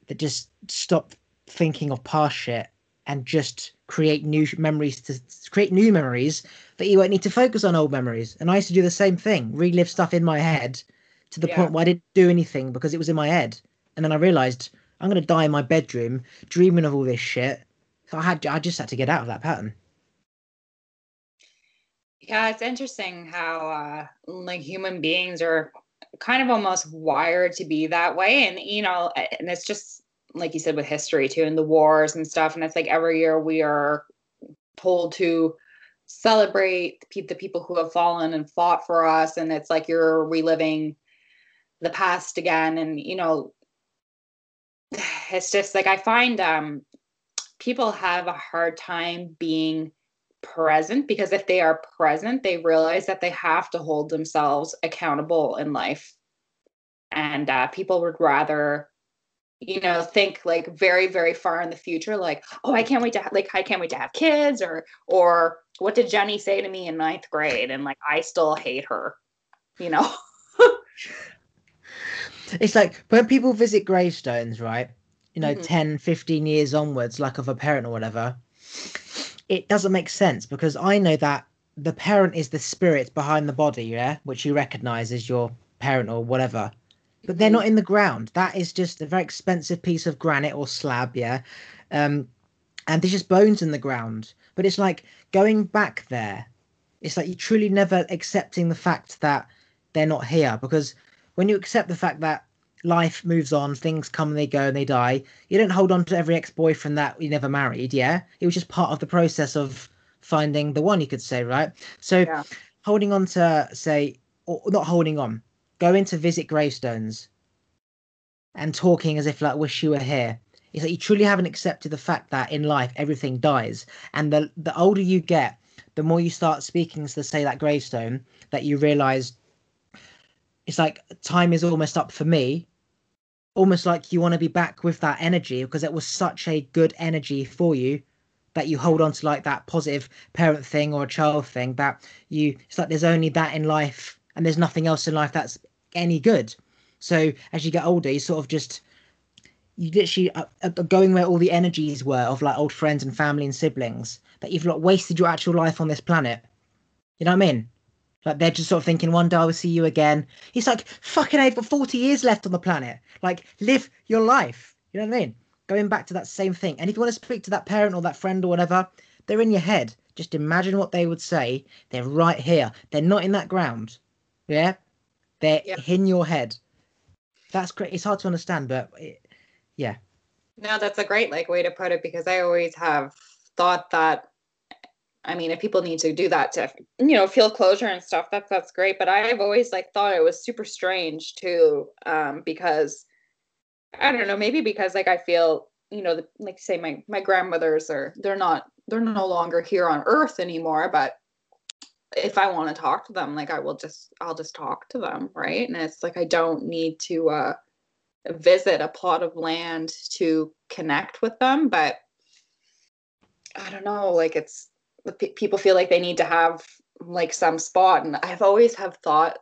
Speaker 2: they just stop thinking of past shit and just create new memories to create new memories that you won't need to focus on old memories. And I used to do the same thing, relive stuff in my head to the yeah. point where I didn't do anything because it was in my head. And then I realized I'm gonna die in my bedroom dreaming of all this shit. So I had I just had to get out of that pattern.
Speaker 3: Yeah, it's interesting how uh, like human beings are kind of almost wired to be that way, and you know, and it's just like you said with history too and the wars and stuff and it's like every year we are told to celebrate the people who have fallen and fought for us and it's like you're reliving the past again and you know it's just like i find um people have a hard time being present because if they are present they realize that they have to hold themselves accountable in life. And uh, people would rather you know think like very very far in the future like oh i can't wait to ha- like i can't wait to have kids or or what did jenny say to me in ninth grade? And like i still hate her you know [LAUGHS]
Speaker 2: it's like when people visit gravestones right you know mm-hmm. 10 15 years onwards like of a parent or whatever it doesn't make sense because i know that the parent is the spirit behind the body yeah which you recognize as your parent or whatever but they're not in the ground. That is just a very expensive piece of granite or slab, yeah. Um, and there's just bones in the ground. But it's like going back there. It's like you truly never accepting the fact that they're not here because when you accept the fact that life moves on, things come and they go and they die, you don't hold on to every ex-boyfriend that you never married. Yeah, it was just part of the process of finding the one. You could say, right? So yeah. holding on to say, or not holding on going to visit gravestones and talking as if like wish you were here is that you truly haven't accepted the fact that in life everything dies and the the older you get the more you start speaking to say that gravestone that you realize it's like time is almost up for me almost like you want to be back with that energy because it was such a good energy for you that you hold on to like that positive parent thing or a child thing that you it's like there's only that in life and there's nothing else in life that's any good. So as you get older, you sort of just you literally are, going where all the energies were of like old friends and family and siblings that you've like wasted your actual life on this planet. You know what I mean? Like they're just sort of thinking one day I will see you again. He's like fucking I've got 40 years left on the planet. Like live your life. You know what I mean? Going back to that same thing. And if you want to speak to that parent or that friend or whatever, they're in your head. Just imagine what they would say. They're right here. They're not in that ground. Yeah? They're in your head. That's great. It's hard to understand, but it, yeah.
Speaker 3: No, that's a great like way to put it because I always have thought that I mean, if people need to do that to, you know, feel closure and stuff, that's that's great. But I've always like thought it was super strange too, um, because I don't know, maybe because like I feel, you know, the, like say my my grandmothers are they're not they're no longer here on Earth anymore, but if I want to talk to them, like I will just I'll just talk to them, right? And it's like I don't need to uh visit a plot of land to connect with them, but I don't know, like it's people feel like they need to have like some spot and I've always have thought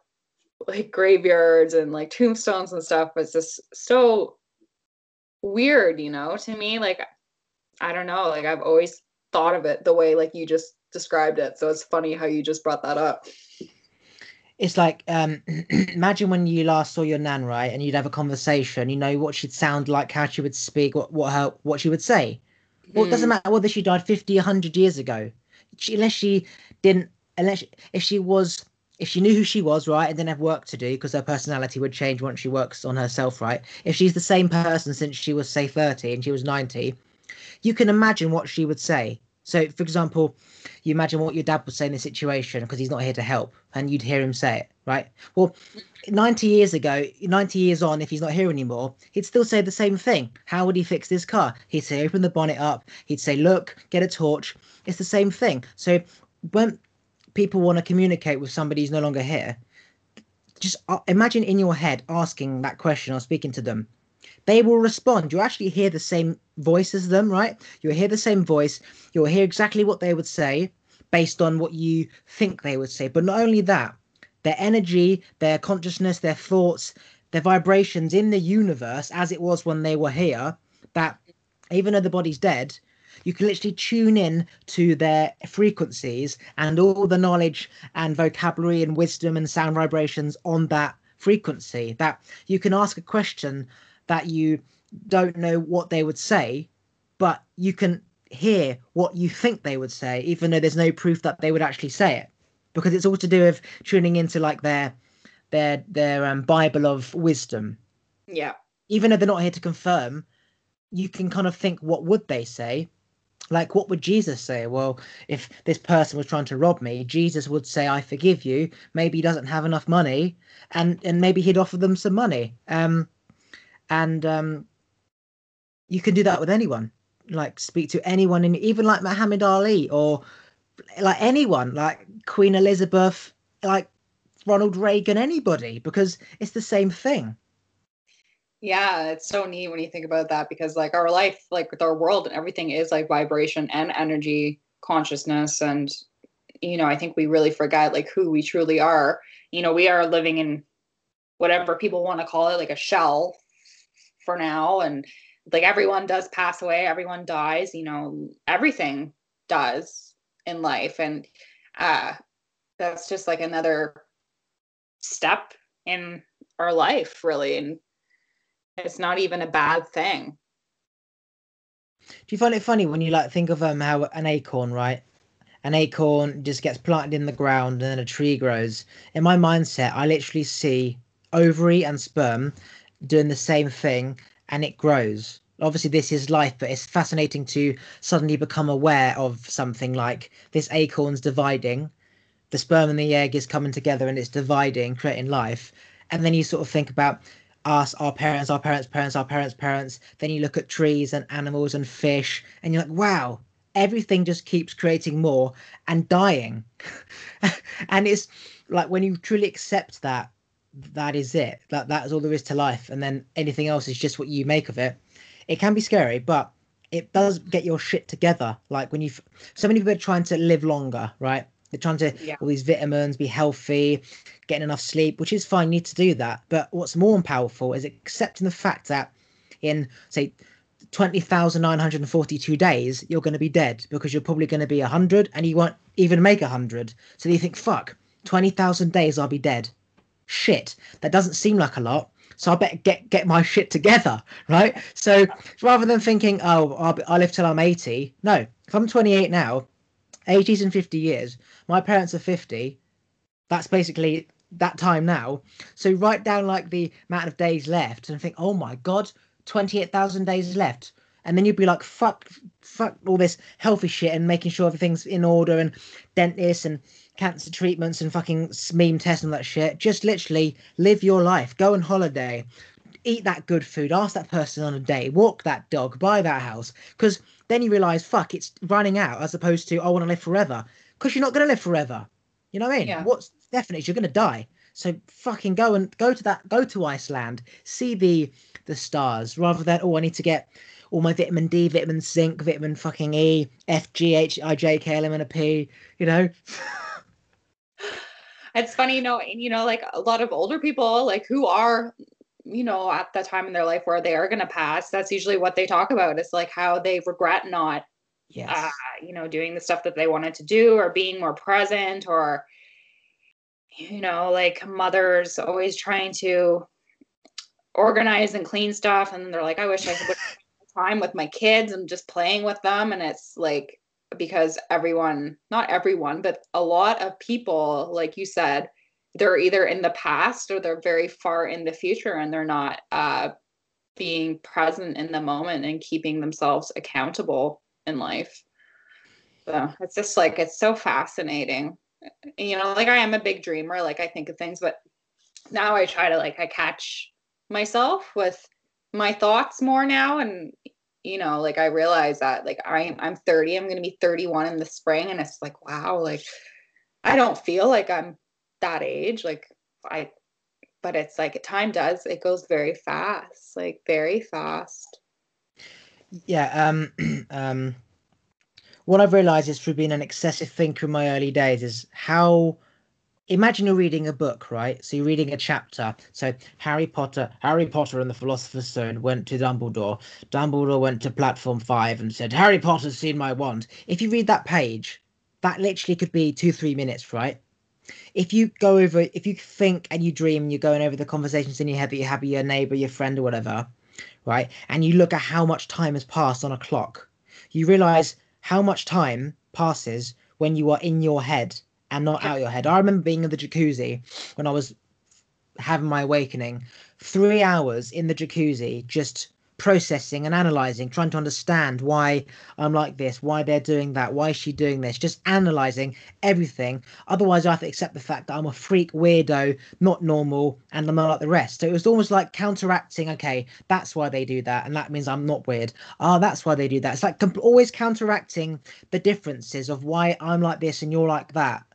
Speaker 3: like graveyards and like tombstones and stuff was just so weird, you know, to me like I don't know, like I've always thought of it the way like you just described it. So it's funny how you just brought that up.
Speaker 2: It's like um, [CLEARS THROAT] imagine when you last saw your nan, right, and you'd have a conversation. You know what she'd sound like, how she would speak, what what her what she would say. Well, it doesn't
Speaker 3: Mm.
Speaker 2: matter whether she died 50, 100 years ago. She, unless she didn't, unless she, if she was, if she knew who she was, right, and didn't have work to do because her personality would change once she works on herself, right? If she's the same person since she was, say, 30 and she was 90, you can imagine what she would say. So, for example, you imagine what your dad would say in this situation because he's not here to help, and you'd hear him say it, right? Well, 90 years ago, 90 years on, if he's not here anymore, he'd still say the same thing. How would he fix this car? He'd say, open the bonnet up. He'd say, look, get a torch. It's the same thing. So when people want to communicate with somebody who's no longer here, just uh, imagine in your head asking that question or speaking to them. They will respond. You actually hear the same voice as them, right? You'll hear the same voice. You'll hear exactly what they would say based on what you think they would say. But not only that, their energy, their consciousness, their thoughts, their vibrations in the universe as it was when they were here, that even though the body's dead, you can literally tune in to their frequencies and all the knowledge and vocabulary and wisdom and sound vibrations on that frequency. That you can ask a question that you don't know what they would say, but you can hear what you think they would say, even though there's no proof that they would actually say it. Because it's all to do with tuning into like their their their um, bible of wisdom.
Speaker 3: Yeah.
Speaker 2: even though they're not here to confirm you can kind of think what would they say? Like what would jesus say? Well if this person was trying to rob me jesus would say i forgive you. Maybe he doesn't have enough money and and maybe he'd offer them some money. Um and um you can do that with anyone like speak to anyone and even like muhammad ali or like anyone like queen elizabeth like ronald reagan anybody because it's the same thing
Speaker 3: Yeah, it's so neat when you think about that because like our life, like with our world and everything is like vibration and energy consciousness. And, you know, I think we really forget like who we truly are. You know, we are living in whatever people want to call it, like a shell for now. And like everyone does pass away, everyone dies, you know, everything does in life. And uh that's just like another step in our life, really. And it's not even a bad thing.
Speaker 2: do you find it funny when you like think of um how an acorn right an acorn just gets planted in the ground and then a tree grows in my mindset i literally see ovary and sperm doing the same thing and it grows obviously this is life but it's fascinating to suddenly become aware of something like this acorn's dividing the sperm and the egg is coming together and it's dividing creating life. And then you sort of think about us our parents our parents parents our parents parents. Then you look at trees and animals and fish and you're like wow everything just keeps creating more and dying. [LAUGHS] And it's like when you truly accept that that is it that that's all there is to life. And then anything else is just what you make of it it can be scary but it does get your shit together like when you so many people are trying to live longer right they're trying to
Speaker 3: Yeah.
Speaker 2: all these vitamins be healthy getting enough sleep which is fine you need to do that but what's more powerful is accepting the fact that in say 20,942 days, you're going to be dead because you're probably going to be 100 and you won't even make 100. So you think, fuck, 20,000 days I'll be dead. Shit, that doesn't seem like a lot. So I better get get my shit together, right? So rather than thinking, oh, I'll, I'll live till I'm 80, no, if I'm 28 now, 80s and 50 years, my parents are 50, that's basically that time now. So write down like the amount of days left and think, oh my God, 28,000 days left and then you'd be like fuck fuck all this healthy shit and making sure everything's in order and dentists and cancer treatments and fucking meme tests and that shit. Just literally live your life. Go on holiday. Eat that good food. Ask that person on a date. Walk that dog. Buy that house. Because then you realize fuck it's running out as opposed to i want to live forever. Because you're not going to live forever. You know what i mean?
Speaker 3: Yeah.
Speaker 2: what's definite is you're going to die. So fucking go and go to that go to iceland. See the the stars rather than oh i need to get all my vitamin D, vitamin zinc, vitamin fucking E, F, G, H, I, J, K, L, M, and a P. You know, [LAUGHS]
Speaker 3: It's funny, you know, you know, like a lot of older people, like who are, you know, at that time in their life where they are going to pass, that's usually what they talk about. It's like how they regret not
Speaker 2: yes.
Speaker 3: uh, you know, doing the stuff that they wanted to do or being more present or, you know, like mothers always trying to organize and clean stuff. And they're like, I wish I could time with my kids and just playing with them. And it's like, because everyone, not everyone, but a lot of people, like you said, they're either in the past or they're very far in the future and they're not uh, being present in the moment and keeping themselves accountable in life. So it's just like, it's so fascinating. You know, like I am a big dreamer, like I think of things, but now I try to like, I catch myself with my thoughts more now and you know like i realize that like i'm i'm 30 i'm going to be 31 in the spring and it's like wow like i don't feel like i'm that age like i but it's like time does it goes very fast like very fast.
Speaker 2: Yeah um [CLEARS THROAT] um what i've realized is through being an excessive thinker in my early days is how imagine you're reading a book, right? So you're reading a chapter. So Harry Potter, Harry Potter and the Philosopher's Stone went to Dumbledore. Dumbledore went to platform five and said, Harry Potter's seen my wand. If you read that page, that literally could be two, three minutes, right? If you go over, if you think and you dream, you're going over the conversations in your head that you have with your neighbor, your friend, or whatever, right? And you look at how much time has passed on a clock, you realize how much time passes when you are in your head and not out your head. I remember being in the jacuzzi when I was having my awakening, three hours in the jacuzzi, just processing and analyzing, trying to understand why I'm like this, why they're doing that, why is she doing this, just analyzing everything. Otherwise, I have to accept the fact that I'm a freak weirdo, not normal, and I'm not like the rest. So it was almost like counteracting, okay, that's why they do that, and that means I'm not weird. Oh, that's why they do that. It's like always counteracting the differences of why I'm like this and you're like that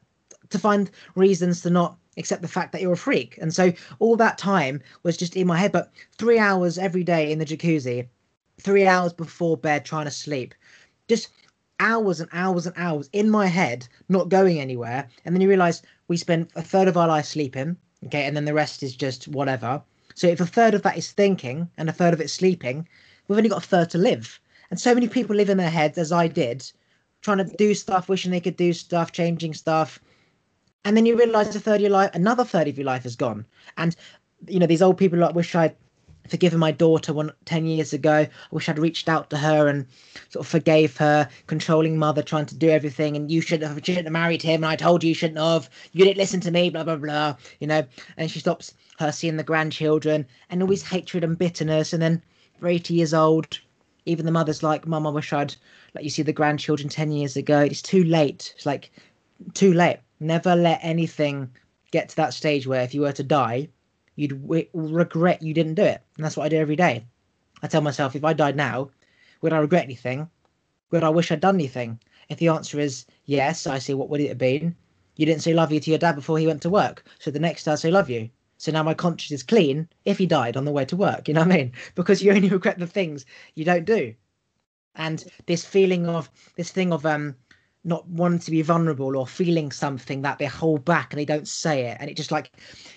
Speaker 2: to find reasons to not accept the fact that you're a freak. And so all that time was just in my head. But three hours every day in the jacuzzi, three hours before bed trying to sleep, just hours and hours and hours in my head, not going anywhere. And then you realize we spend a third of our life sleeping, okay, and then the rest is just whatever. So if a third of that is thinking and a third of it's sleeping, we've only got a third to live. And so many people live in their heads, as I did, trying to do stuff, wishing they could do stuff, changing stuff, and then you realize a third of your life, another third of your life is gone. And you know, these old people like wish I'd forgiven my daughter one 10 years ago. I wish I'd reached out to her and sort of forgave her, controlling mother, trying to do everything. And you shouldn't have, shouldn't have married him. And I told you you shouldn't have. You didn't listen to me, blah, blah, blah. You know, and she stops her seeing the grandchildren and all always hatred and bitterness. And then for 80 years old, even the mother's like, Mum, I wish I'd let you see the grandchildren 10 years ago. It's too late. It's like, too late. Never let anything get to that stage where if you were to die, you'd regret you didn't do it. And that's what I do every day. I tell myself, if I died now, would I regret anything? Would I wish I'd done anything? If the answer is yes, I say, what would it have been? You didn't say love you to your dad before he went to work. So the next day I say love you. So now my conscience is clean if he died on the way to work. You know what I mean? [LAUGHS] Because you only [LAUGHS] regret the things you don't do. And this feeling of this thing of um not wanting to be vulnerable or feeling something that they hold back and they don't say it and it just like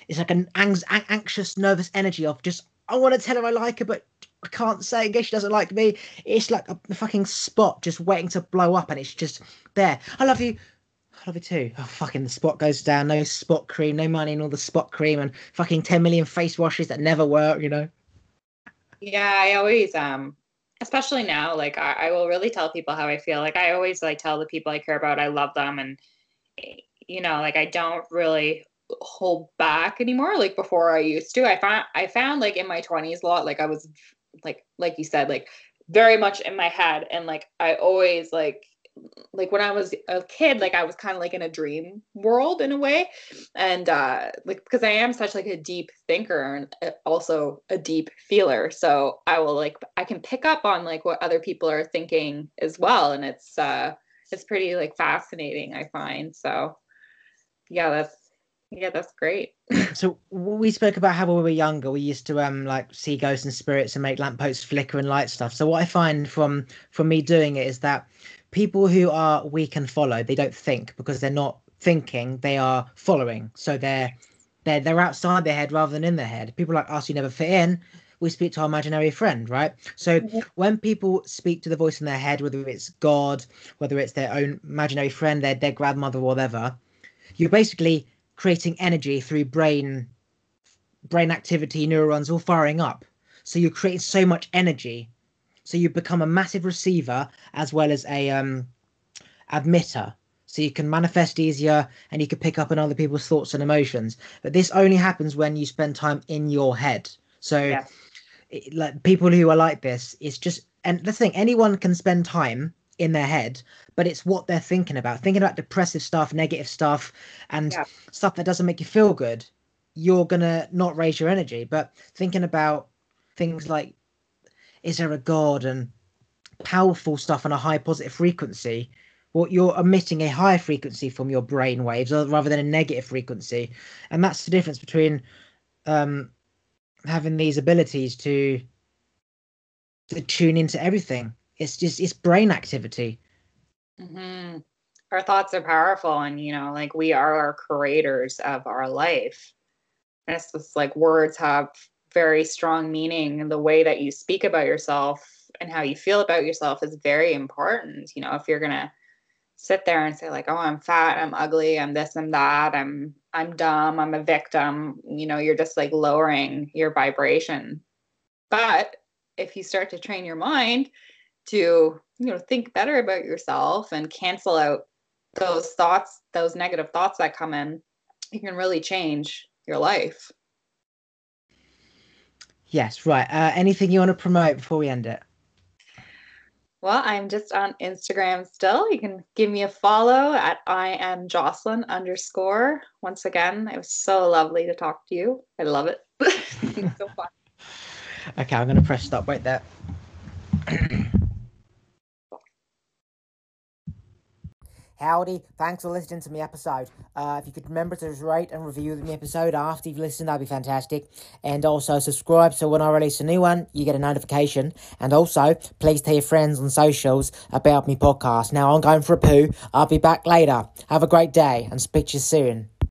Speaker 2: it's like an anxious nervous energy of just i want to tell her i like her but i can't say in case she doesn't like me it's like a fucking spot just waiting to blow up and it's just there i love you I love you too. Oh, fucking the spot goes down. No spot cream, no money in all the spot cream, and fucking 10 million face washes that never work, you know?
Speaker 3: Yeah, I always um especially now like I, I, will really tell people how i feel like i always like tell the people i care about i love them and eh, you know like i don't really hold back anymore like before i used to i found i found like in my 20s a lot like i was like like you said like very much in my head and like i always like like when I was a kid, like I was kind of like in a dream world in a way. And uh like because I am such like a deep thinker and uh, also a deep feeler. So I will like I can pick up on like what other people are thinking as well. And it's uh it's pretty like fascinating, I find. So yeah, that's yeah, that's great. [LAUGHS]
Speaker 2: so we spoke about how when we were younger, we used to um like see ghosts and spirits and make lampposts flicker and light stuff. So what I find from from me doing it is that people who are weak and follow, they don't think because they're not thinking, they are following. So they're they're they're outside their head rather than in their head. People like us who never fit in, we speak to our imaginary friend, right? So mm-hmm. when people speak to the voice in their head, whether it's God, whether it's their own imaginary friend, their their grandmother, whatever, you're basically creating energy through brain brain activity, neurons all firing up. So you're creating so much energy. So you become a massive receiver as well as a um, admitter. So you can manifest easier and you can pick up on other people's thoughts and emotions. But this only happens when you spend time in your head. So yeah. it, like people who are like this, it's just and the thing, anyone can spend time in their head, but it's what they're thinking about. Thinking about depressive stuff, negative stuff, and yeah. stuff that doesn't make you feel good you're gonna not raise your energy. But thinking about things like is there a god and powerful stuff on a high positive frequency, well, you're emitting a higher frequency from your brain waves rather than a negative frequency, and that's the difference between um, having these abilities to to tune into everything. It's just it's brain activity.
Speaker 3: Mm-hmm. Our thoughts are powerful, and you know, like we are our creators of our life. And it's just like words have very strong meaning and the way that you speak about yourself and how you feel about yourself is very important. You know, if you're gonna sit there and say like, "Oh, I'm fat, I'm ugly, I'm this, and that, I'm I'm dumb, I'm a victim," you know, you're just like lowering your vibration. But if you start to train your mind to, you know, think better about yourself and cancel out those thoughts, those negative thoughts that come in, you can really change your life.
Speaker 2: Yes, right. Uh, anything you want to promote before we end it?
Speaker 3: Well, I'm just on Instagram still. You can give me a follow at I am Jocelyn underscore. Once again, it was so lovely to talk to you. I love it. [LAUGHS] so
Speaker 2: fun. Okay, I'm going to press stop right there. [CLEARS THROAT]
Speaker 1: Howdy, thanks for listening to my episode. Uh, if you could remember to rate and review the episode after you've listened, that'd be fantastic. And also subscribe so when I release a new one, you get a notification. And also, please tell your friends on socials about me podcast. Now I'm going for a poo. I'll be back later. Have a great day and speak to you soon.